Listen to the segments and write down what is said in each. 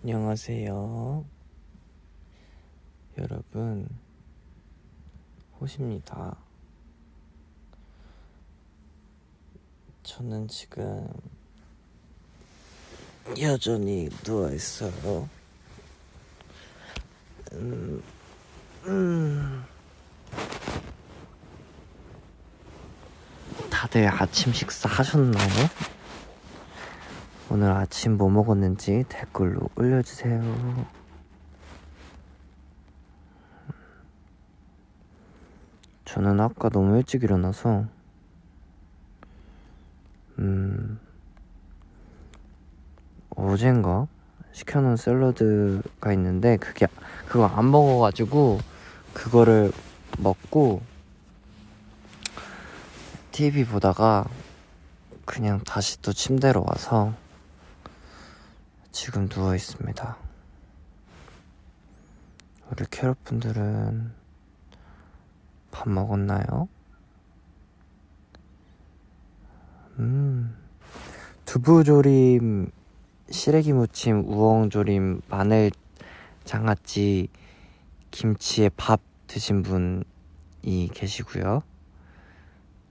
안녕하세요. 여러분, 호시입니다. 저는 지금 여전히 누워있어요. 음, 음. 다들 아침 식사 하셨나요? 오늘 아침 뭐 먹었는지 댓글로 올려주세요. 저는 아까 너무 일찍 일어나서, 음, 어젠가 시켜놓은 샐러드가 있는데, 그게, 그거 안 먹어가지고, 그거를 먹고, TV 보다가, 그냥 다시 또 침대로 와서, 지금 누워 있습니다. 우리 캐럿 분들은 밥 먹었나요? 음, 두부조림, 시래기 무침, 우엉조림, 마늘 장아찌, 김치에 밥 드신 분이 계시고요.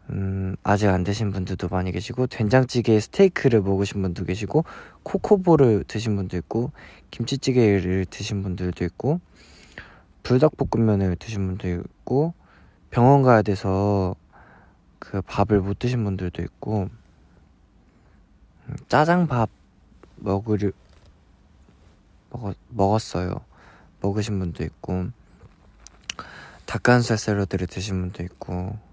음, 아직 안 드신 분들도 많이 계시고, 된장찌개에 스테이크를 먹으신 분도 계시고, 코코볼을 드신 분도 있고, 김치찌개를 드신 분들도 있고, 불닭볶음면을 드신 분도 있고, 병원 가야 돼서 그 밥을 못 드신 분들도 있고, 음, 짜장밥 먹었, 먹었어요. 먹으신 분도 있고, 닭가슴살 샐러드를 드신 분도 있고,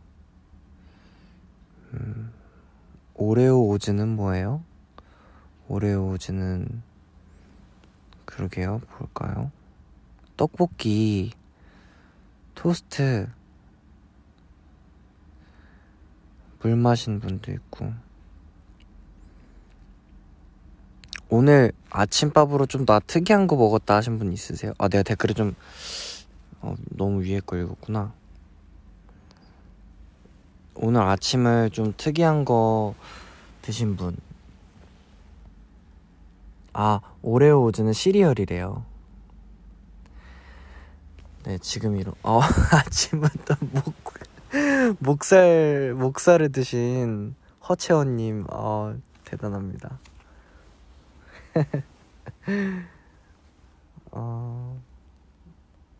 음, 오레오 오즈는 뭐예요? 오레오 오즈는 그러게요. 볼까요? 떡볶이, 토스트, 물 마신 분도 있고. 오늘 아침밥으로 좀 나 특이한 거 먹었다 하신 분 있으세요? 아, 내가 댓글을 좀 어, 너무 위에 거 읽었구나. 오늘 아침을 좀 특이한 거 드신 분. 아, 오레오 오즈는 시리얼이래요. 네, 지금 이런, 어, 아침부터 목, 목살, 목살을 드신 허채원님, 어, 대단합니다. 어,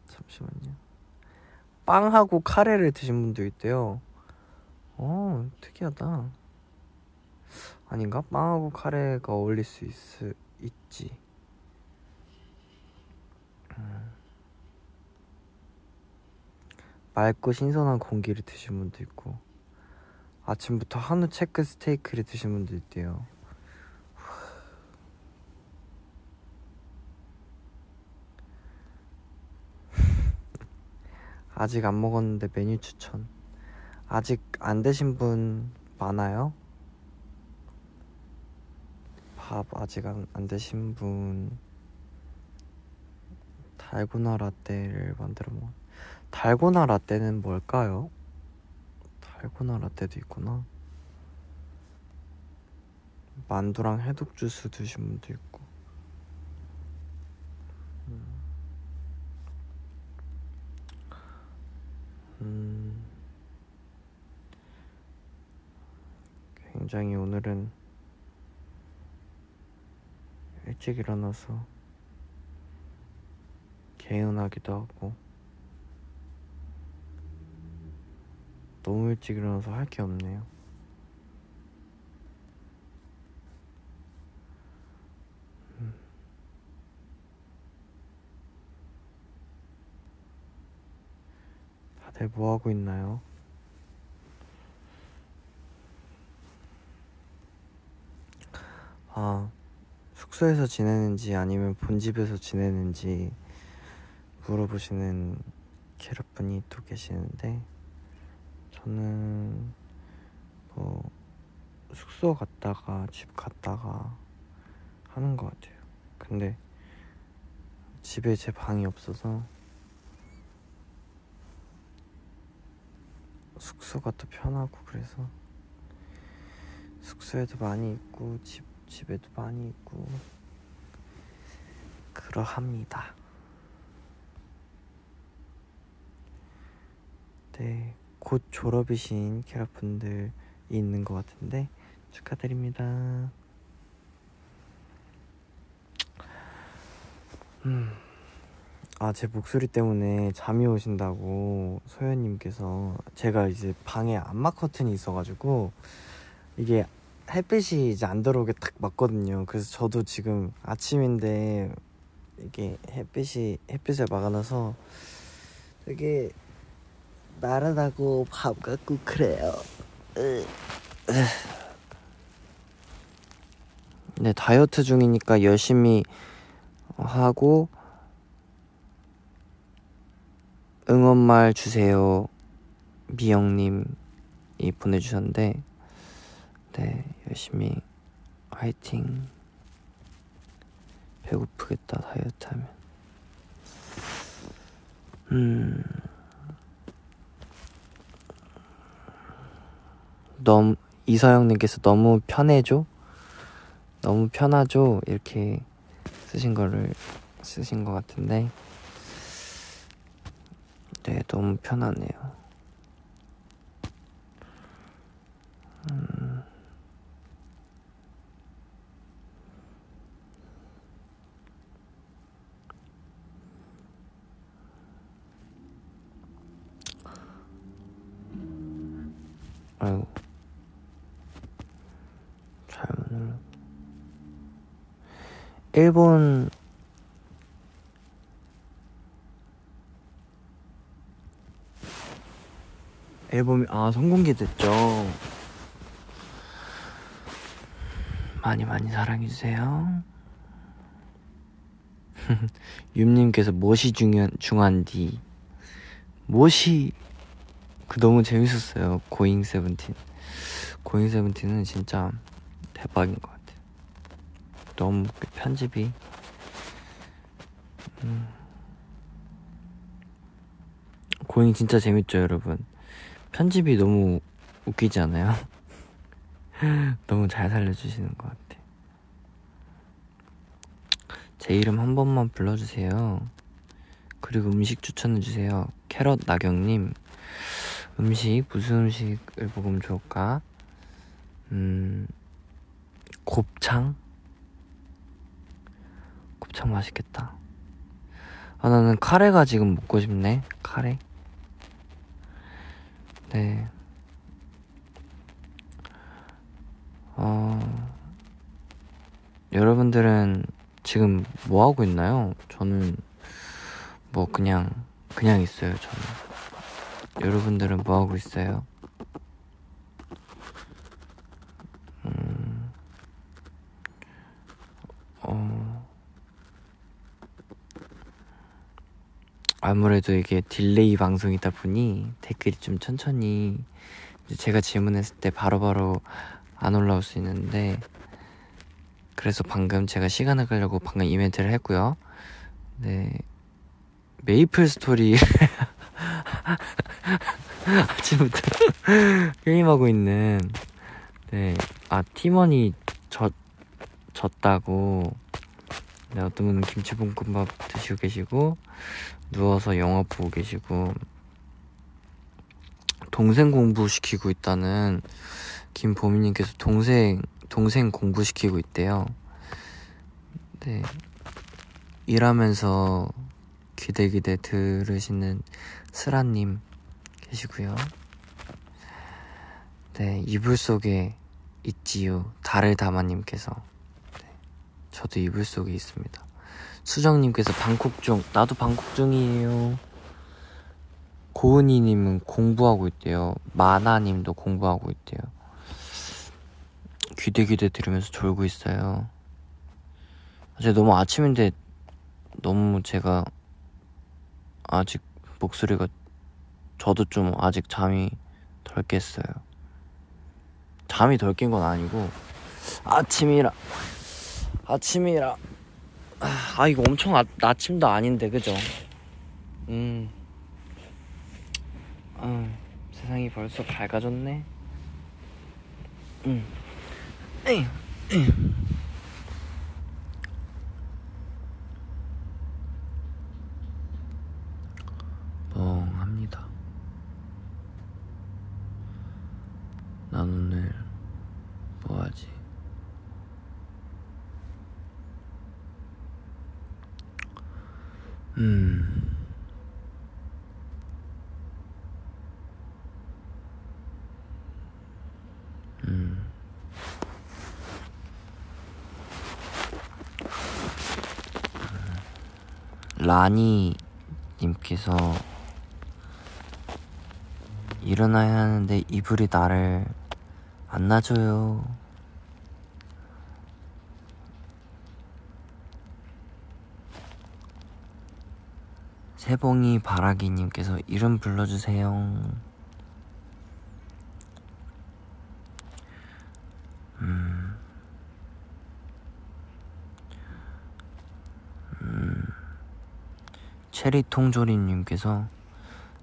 잠시만요. 빵하고 카레를 드신 분도 있대요. 어, 특이하다. 아닌가? 빵하고 카레가 어울릴 수 있, 있지. 음. 맑고 신선한 공기를 드신 분도 있고, 아침부터 한우 체크 스테이크를 드신 분도 있대요. 아직 안 먹었는데 메뉴 추천. 아직 안 되신 분 많아요? 밥 아직 안, 안 되신 분. 달고나 라떼를 만들어 먹 달고나 라떼는 뭘까요? 달고나 라떼도 있구나. 만두랑 해독 주스 드신 분도 있고. 음, 굉장히 오늘은 일찍 일어나서 개운하기도 하고 너무 일찍 일어나서 할 게 없네요. 음. 다들 뭐 하고 있나요? 아, 숙소에서 지내는지 아니면 본집에서 지내는지 물어보시는 캐럿분이 또 계시는데 저는 뭐 숙소 갔다가 집 갔다가 하는 것 같아요. 근데 집에 제 방이 없어서 숙소가 더 편하고 그래서 숙소에도 많이 있고 집 집에도 많이 있고 그러합니다. 네, 곧 졸업이신 캐럿분들이 있는 것 같은데 축하드립니다. 음, 아, 제 목소리 때문에 잠이 오신다고 소연님께서 제가 이제 방에 안마 커튼이 있어가지고 이게 햇빛이 이제 안 들어오게 딱 맞거든요. 그래서 저도 지금 아침인데 이게 햇빛이 햇빛을 막아놔서 되게 나른하고 밥 같고 그래요. 네 다이어트 중이니까 열심히 하고 응원말 주세요 미영님이 보내주셨는데 네 열심히 화이팅. 배고프겠다 다이어트 하면. 음. 너무 이서영님께서 너무 편해져 너무 편하죠? 이렇게 쓰신 거를 쓰신 것 같은데. 네 너무 편하네요. 음. 아이고. 잘못 눌렀 일본 앨범이 아 선공개 됐죠. 많이 많이 사랑해주세요. 윤님께서 무엇이 중요한 중한디? 무엇이 그 너무 재밌었어요 고잉 세븐틴 고잉 세븐틴은 진짜 대박인 것 같아요 너무 그 편집이 음. 고잉 진짜 재밌죠 여러분 편집이 너무 웃기지 않아요? 너무 잘 살려주시는 것 같아. 제 이름 한 번만 불러주세요. 그리고 음식 추천해주세요. 캐럿 나경님. 음식, 무슨 음식을 먹으면 좋을까? 음, 곱창? 곱창 맛있겠다. 아, 나는 카레가 지금 먹고 싶네. 카레. 네. 어, 여러분들은 지금 뭐 하고 있나요? 저는 뭐 그냥, 그냥 있어요, 저는. 여러분들은 뭐 하고 있어요? 음, 어, 아무래도 이게 delay 방송이다 보니 댓글이 좀 천천히 제가 질문했을 때 바로바로 안 올라올 수 있는데 그래서 방금 제가 시간을 끌려고 방금 이벤트를 했고요. 네. 메이플 스토리 아침부터 게임하고 있는 네. 아 팀원이 졌 졌다고 네, 어떤 분은 김치볶음밥 드시고 계시고 누워서 영화 보고 계시고 동생 공부시키고 있다는 김보미님께서 동생 동생 공부시키고 있대요. 네 일하면서 기대기대 들으시는 스라님 계시고요. 네 이불 속에 있지요 달을 담아님께서 네, 저도 이불 속에 있습니다. 수정님께서 방콕 중 나도 방콕 중이에요. 고은이님은 공부하고 있대요. 마나님도 공부하고 있대요. 귀대귀대 들으면서 졸고 있어요. 제가 너무 아침인데 너무 제가 아직 목소리가 저도 좀 아직 잠이 덜 깼어요. 잠이 덜 깬 건 아니고 아침이라 아침이라 아 이거 엄청 아, 아침도 아닌데 그죠? 음, 아, 세상이 벌써 밝아졌네. 음, 에이, 에이. 해야지. 음. 음. 라니 님께서 일어나야 하는데 이불이 나를 안 놔줘요. 세봉이 바라기님께서 이름 불러주세요. 체리 통조림님께서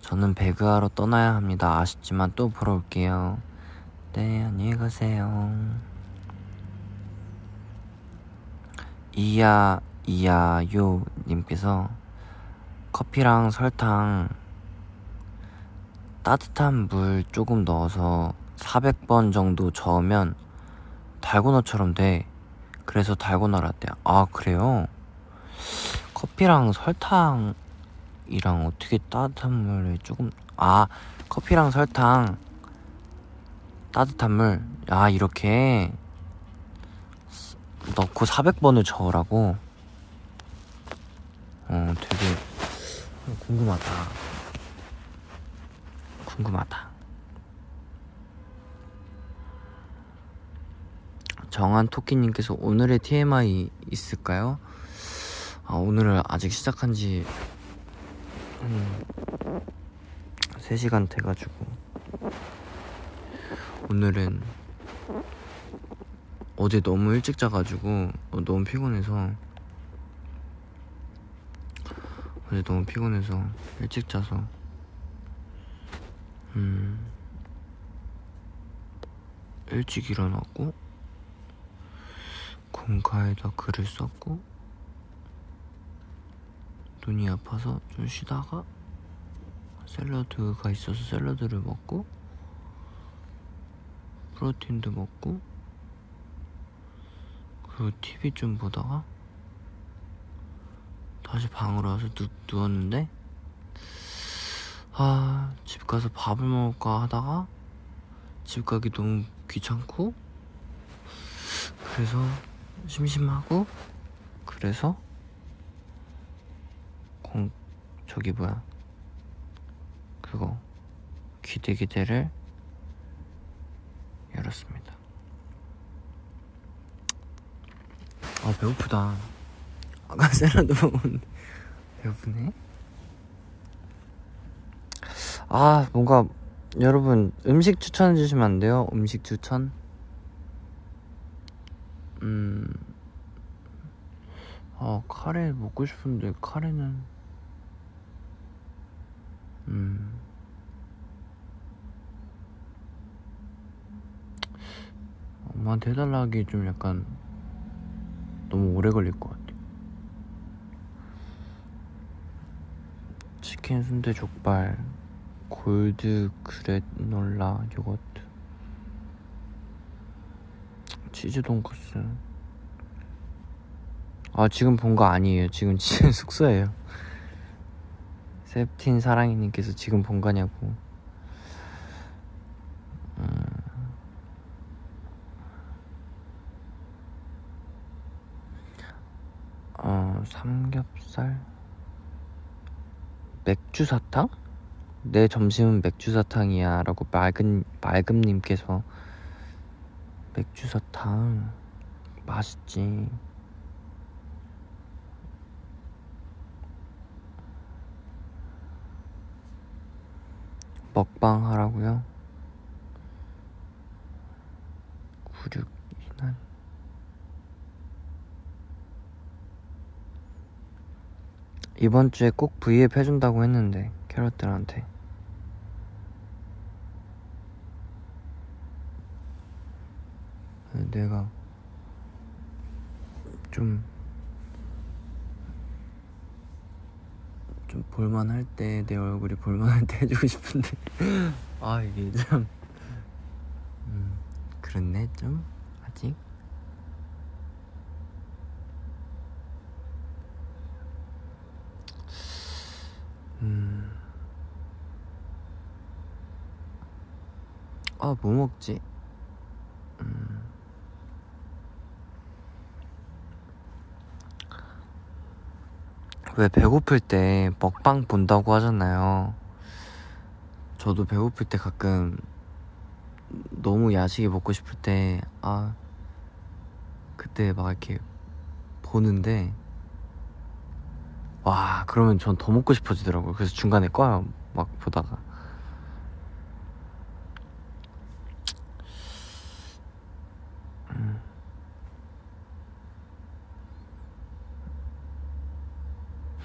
저는 배그하러 떠나야 합니다. 아쉽지만 또 보러 올게요. 네, 안녕히 가세요. 이야, 이야요 님께서 커피랑 설탕 따뜻한 물 조금 넣어서 400번 정도 저으면 달고나처럼 돼. 그래서 달고나 라떼. 아, 그래요? 커피랑 설탕 이랑 어떻게 따뜻한 물을 조금 아 커피랑 설탕. 따뜻한 물. 아 이렇게. 넣고 400번을 저으라고. 어 되게 궁금하다. 궁금하다. 정한 토끼님께서 오늘의 TMI 있을까요? 아, 오늘은 아직 시작한 지 한 3시간 돼가지고. 오늘은 어제 너무 일찍 자가지고 어, 너무 피곤해서 어제 너무 피곤해서 일찍 자서 음 일찍 일어났고 공카에다 글을 썼고 눈이 아파서 좀 쉬다가 샐러드가 있어서 샐러드를 먹고 프로틴도 먹고 그리고 TV 좀 보다가 다시 방으로 와서 누, 누웠는데 아 집 가서 밥을 먹을까 하다가 집 가기 너무 귀찮고 그래서 심심하고 그래서 공 저기 뭐야 그거 기대 기대를 열었습니다. 아 배고프다. 아까 샐러드 먹었는데 배고프네. 아 뭔가 여러분 음식 추천해 주시면 안 돼요? 음식 추천? 음. 아 카레 먹고 싶은데 카레는 음. 엄마한테 해달라 하기 좀 약간 너무 오래 걸릴 것 같아. 치킨 순대 족발, 골드 그래놀라 요거트, 치즈 돈코스. 아, 지금 본 거 아니에요. 지금 지금 숙소예요. 세븐틴 사랑이님께서 지금 본 거냐고. 음. 어, 삼겹살? 맥주 사탕? 내 점심은 맥주 사탕이야. 라고 맑은, 맑음님께서 맥주 사탕. 맛있지. 먹방 하라고요? 96이난 이번 주에 꼭 V앱 해준다고 했는데 캐럿들한테 내가 좀 좀 볼만할 때 내 얼굴이 볼만할 때 해주고 싶은데 아 이게 참 음, 그렇네 좀 아직? 음. 아, 뭐 먹지? 왜 배고플 때 먹방 본다고 하잖아요. 저도 배고플 때 가끔 너무 야식이 먹고 싶을 때, 아, 그때 막 이렇게 보는데, 와, 그러면 전 더 먹고 싶어지더라고요. 그래서 중간에 꺼요. 막 보다가.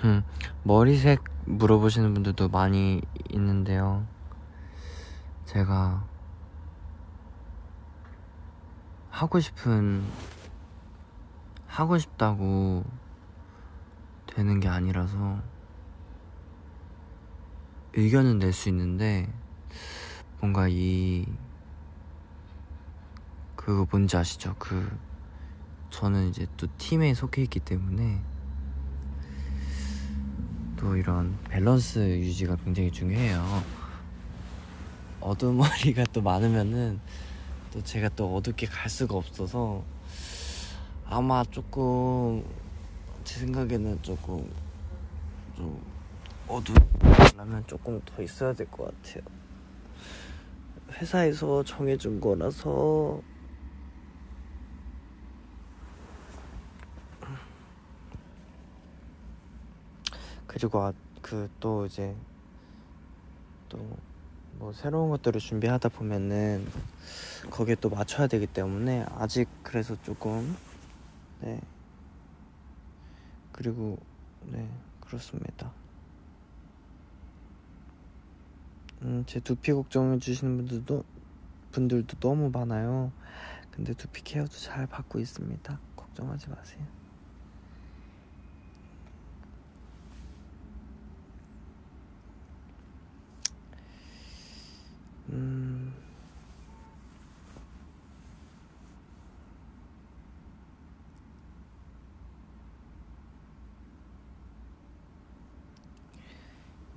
음, 머리색 물어보시는 분들도 많이 있는데요. 제가 하고 싶은 하고 싶다고 되는 게 아니라서 의견은 낼 수 있는데 뭔가 이 그거 뭔지 아시죠? 그 저는 이제 또 팀에 속해 있기 때문에 또 이런 밸런스 유지가 굉장히 중요해요. 어두운 머리가 또 많으면은 또 제가 또 어둡게 갈 수가 없어서 아마 조금 제 생각에는 조금 좀 어두우려면 조금 더 있어야 될 것 같아요. 회사에서 정해준 거라서 그리고 아, 그 또 이제 또 뭐 새로운 것들을 준비하다 보면은 거기에 또 맞춰야 되기 때문에 아직 그래서 조금 네 그리고 네 그렇습니다. 음, 제 두피 걱정해 주시는 분들도 분들도 너무 많아요. 근데 두피 케어도 잘 받고 있습니다. 걱정하지 마세요.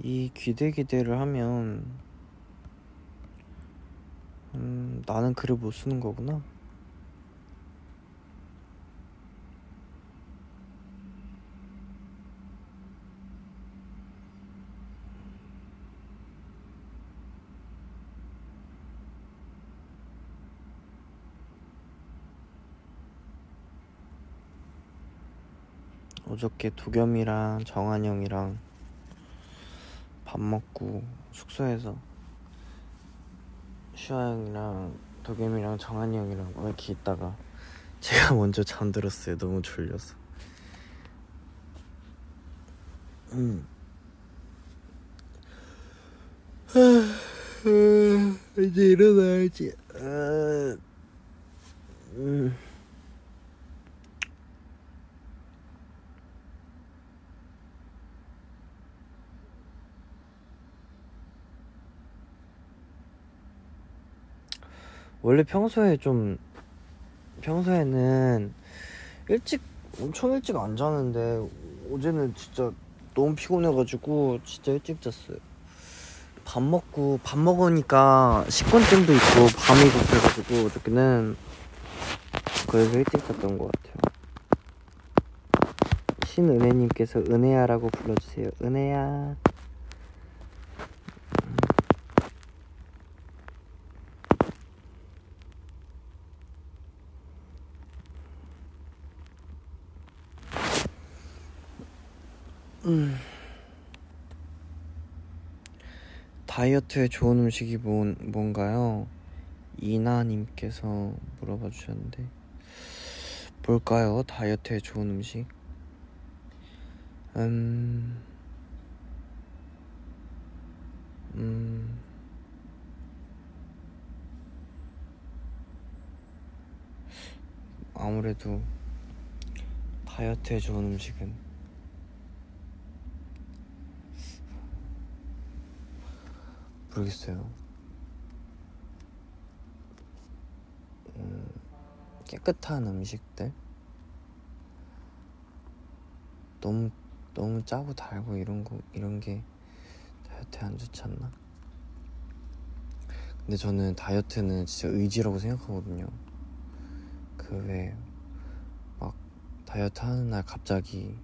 이 기대기대를 하면 음, 나는 글을 못 쓰는 거구나. 어저께 도겸이랑 정한 형이랑 밥 먹고 숙소에서 슈아 형이랑 도겸이랑 정한이 형이랑 이렇게 있다가 제가 먼저 잠들었어요. 너무 졸려서. 음. 이제 일어나야지. 아, 음. 원래 평소에 좀 평소에는 일찍 엄청 일찍 안 자는데 어제는 진짜 너무 피곤해가지고 진짜 일찍 잤어요. 밥 먹고 밥 먹으니까 식곤증도 있고 밤이 고파가지고 어저께는 그래서 일찍 잤던 것 같아요. 신은혜님께서 은혜야라고 불러주세요. 은혜야. 음. 다이어트에 좋은 음식이 뭔, 뭔가요? 이나님께서 물어봐 주셨는데 뭘까요? 다이어트에 좋은 음식? 음, 음, 아무래도 다이어트에 좋은 음식은 모르겠어요. 음, 깨끗한 음식들 너무 너무 짜고 달고 이런 거 이런 게 다이어트에 안 좋지 않나? 근데 저는 다이어트는 진짜 의지라고 생각하거든요. 그 왜 막 다이어트 하는 날 갑자기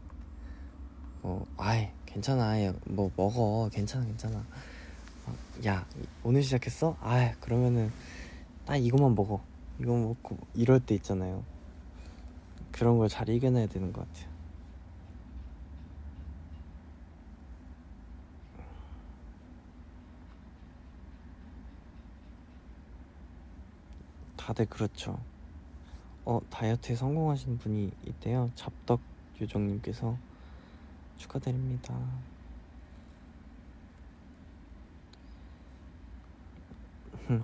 뭐 아이 괜찮아 뭐 먹어 괜찮아 괜찮아 야 오늘 시작했어? 아 그러면은 딱 이것만 먹어 이거 먹고 이럴 때 있잖아요. 그런 걸 잘 이겨내야 되는 것 같아요. 다들 그렇죠. 어, 다이어트에 성공하신 분이 있대요. 잡덕 요정님께서 축하드립니다.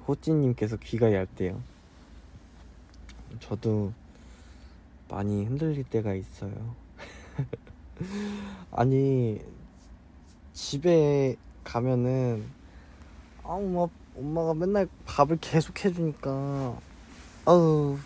호찌님께서 귀가 얇대요. 저도 많이 흔들릴 때가 있어요. 아니 집에 가면은 아 엄마 엄마가 맨날 밥을 계속 해주니까 아우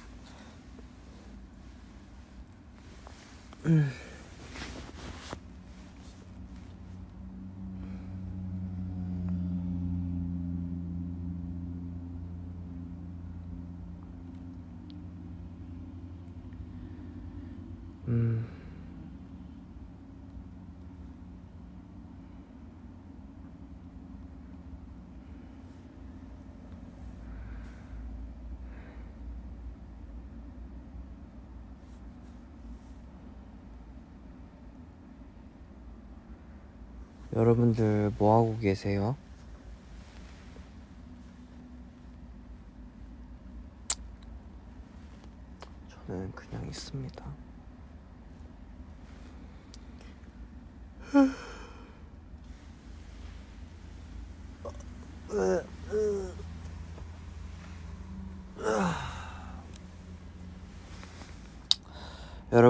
음. 음. 여러분들 뭐 하고 계세요? 저는 그냥 있습니다.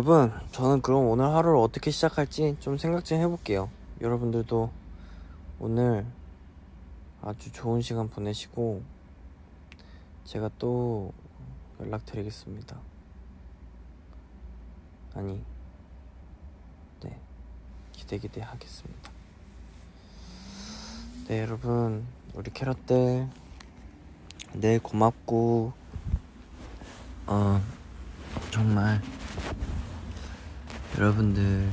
여러분, 저는 그럼 오늘 하루를 어떻게 시작할지 좀 생각 좀 해볼게요. 여러분들도 오늘 아주 좋은 시간 보내시고 제가 또 연락드리겠습니다. 아니, 네, 기대 기대 하겠습니다. 네, 여러분, 우리 캐럿들, 네, 고맙고, 어, 정말, 여러분들,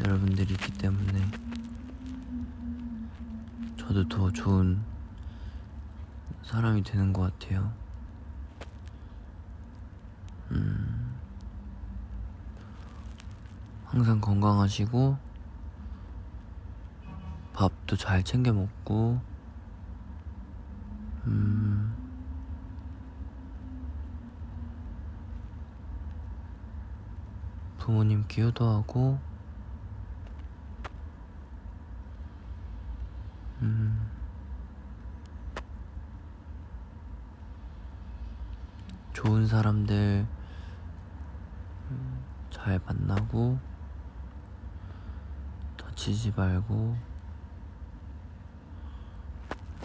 여러분들이 있기 때문에, 저도 더 좋은 사람이 되는 것 같아요. 음, 항상 건강하시고, 밥도 잘 챙겨 먹고, 음, 부모님 기여도 하고, 음, 좋은 사람들 음, 잘 만나고, 다치지 말고,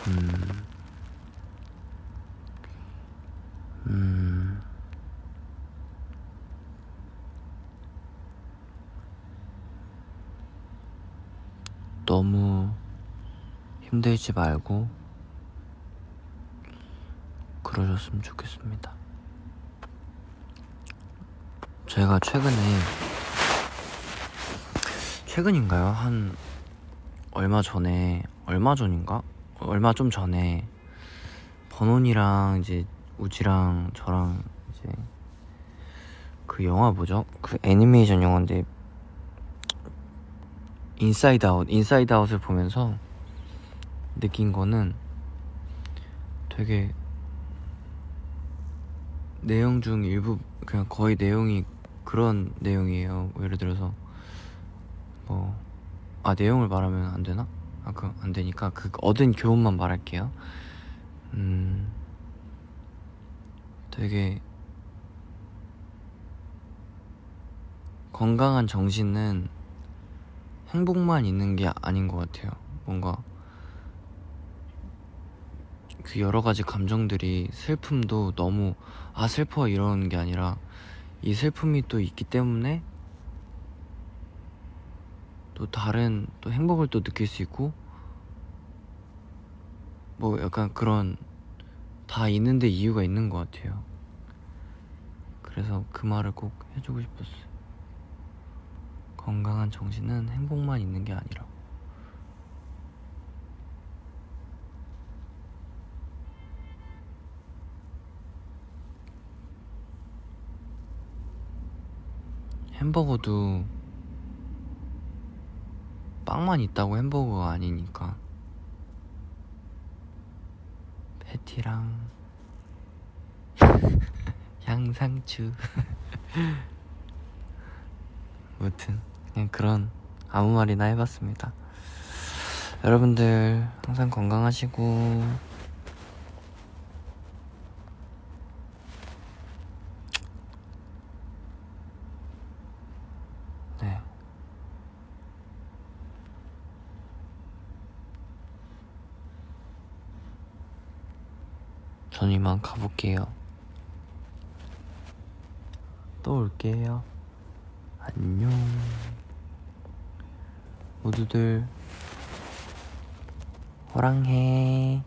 음, 음, 너무 힘들지 말고 그러셨으면 좋겠습니다. 제가 최근에 최근인가요? 한 얼마 전에 얼마 전인가? 얼마 좀 전에 버논이랑 이제 우지랑 저랑 이제 그 영화 뭐죠? 그 애니메이션 영화인데 인사이드 아웃 인사이드 아웃을 보면서 느낀 거는 되게 내용 중 일부 그냥 거의 내용이 그런 내용이에요. 예를 들어서 뭐 아 내용을 말하면 안 되나? 아 그 안 되니까 그 얻은 교훈만 말할게요. 음 되게 건강한 정신은 행복만 있는 게 아닌 것 같아요. 뭔가 그 여러 가지 감정들이 슬픔도 너무 아 슬퍼 이러는 게 아니라 이 슬픔이 또 있기 때문에 또 다른 또 행복을 또 느낄 수 있고 뭐 약간 그런 다 있는데 이유가 있는 것 같아요. 그래서 그 말을 꼭 해주고 싶었어요. 건강한 정신은 행복만 있는 게 아니라 햄버거도 빵만 있다고 햄버거가 아니니까. 패티랑 양상추. 아무튼 그냥 그런 아무 말이나 해봤습니다. 여러분들 항상 건강하시고 네 전 이만 가볼게요. 또 올게요. 안녕. 모두들 호랑해.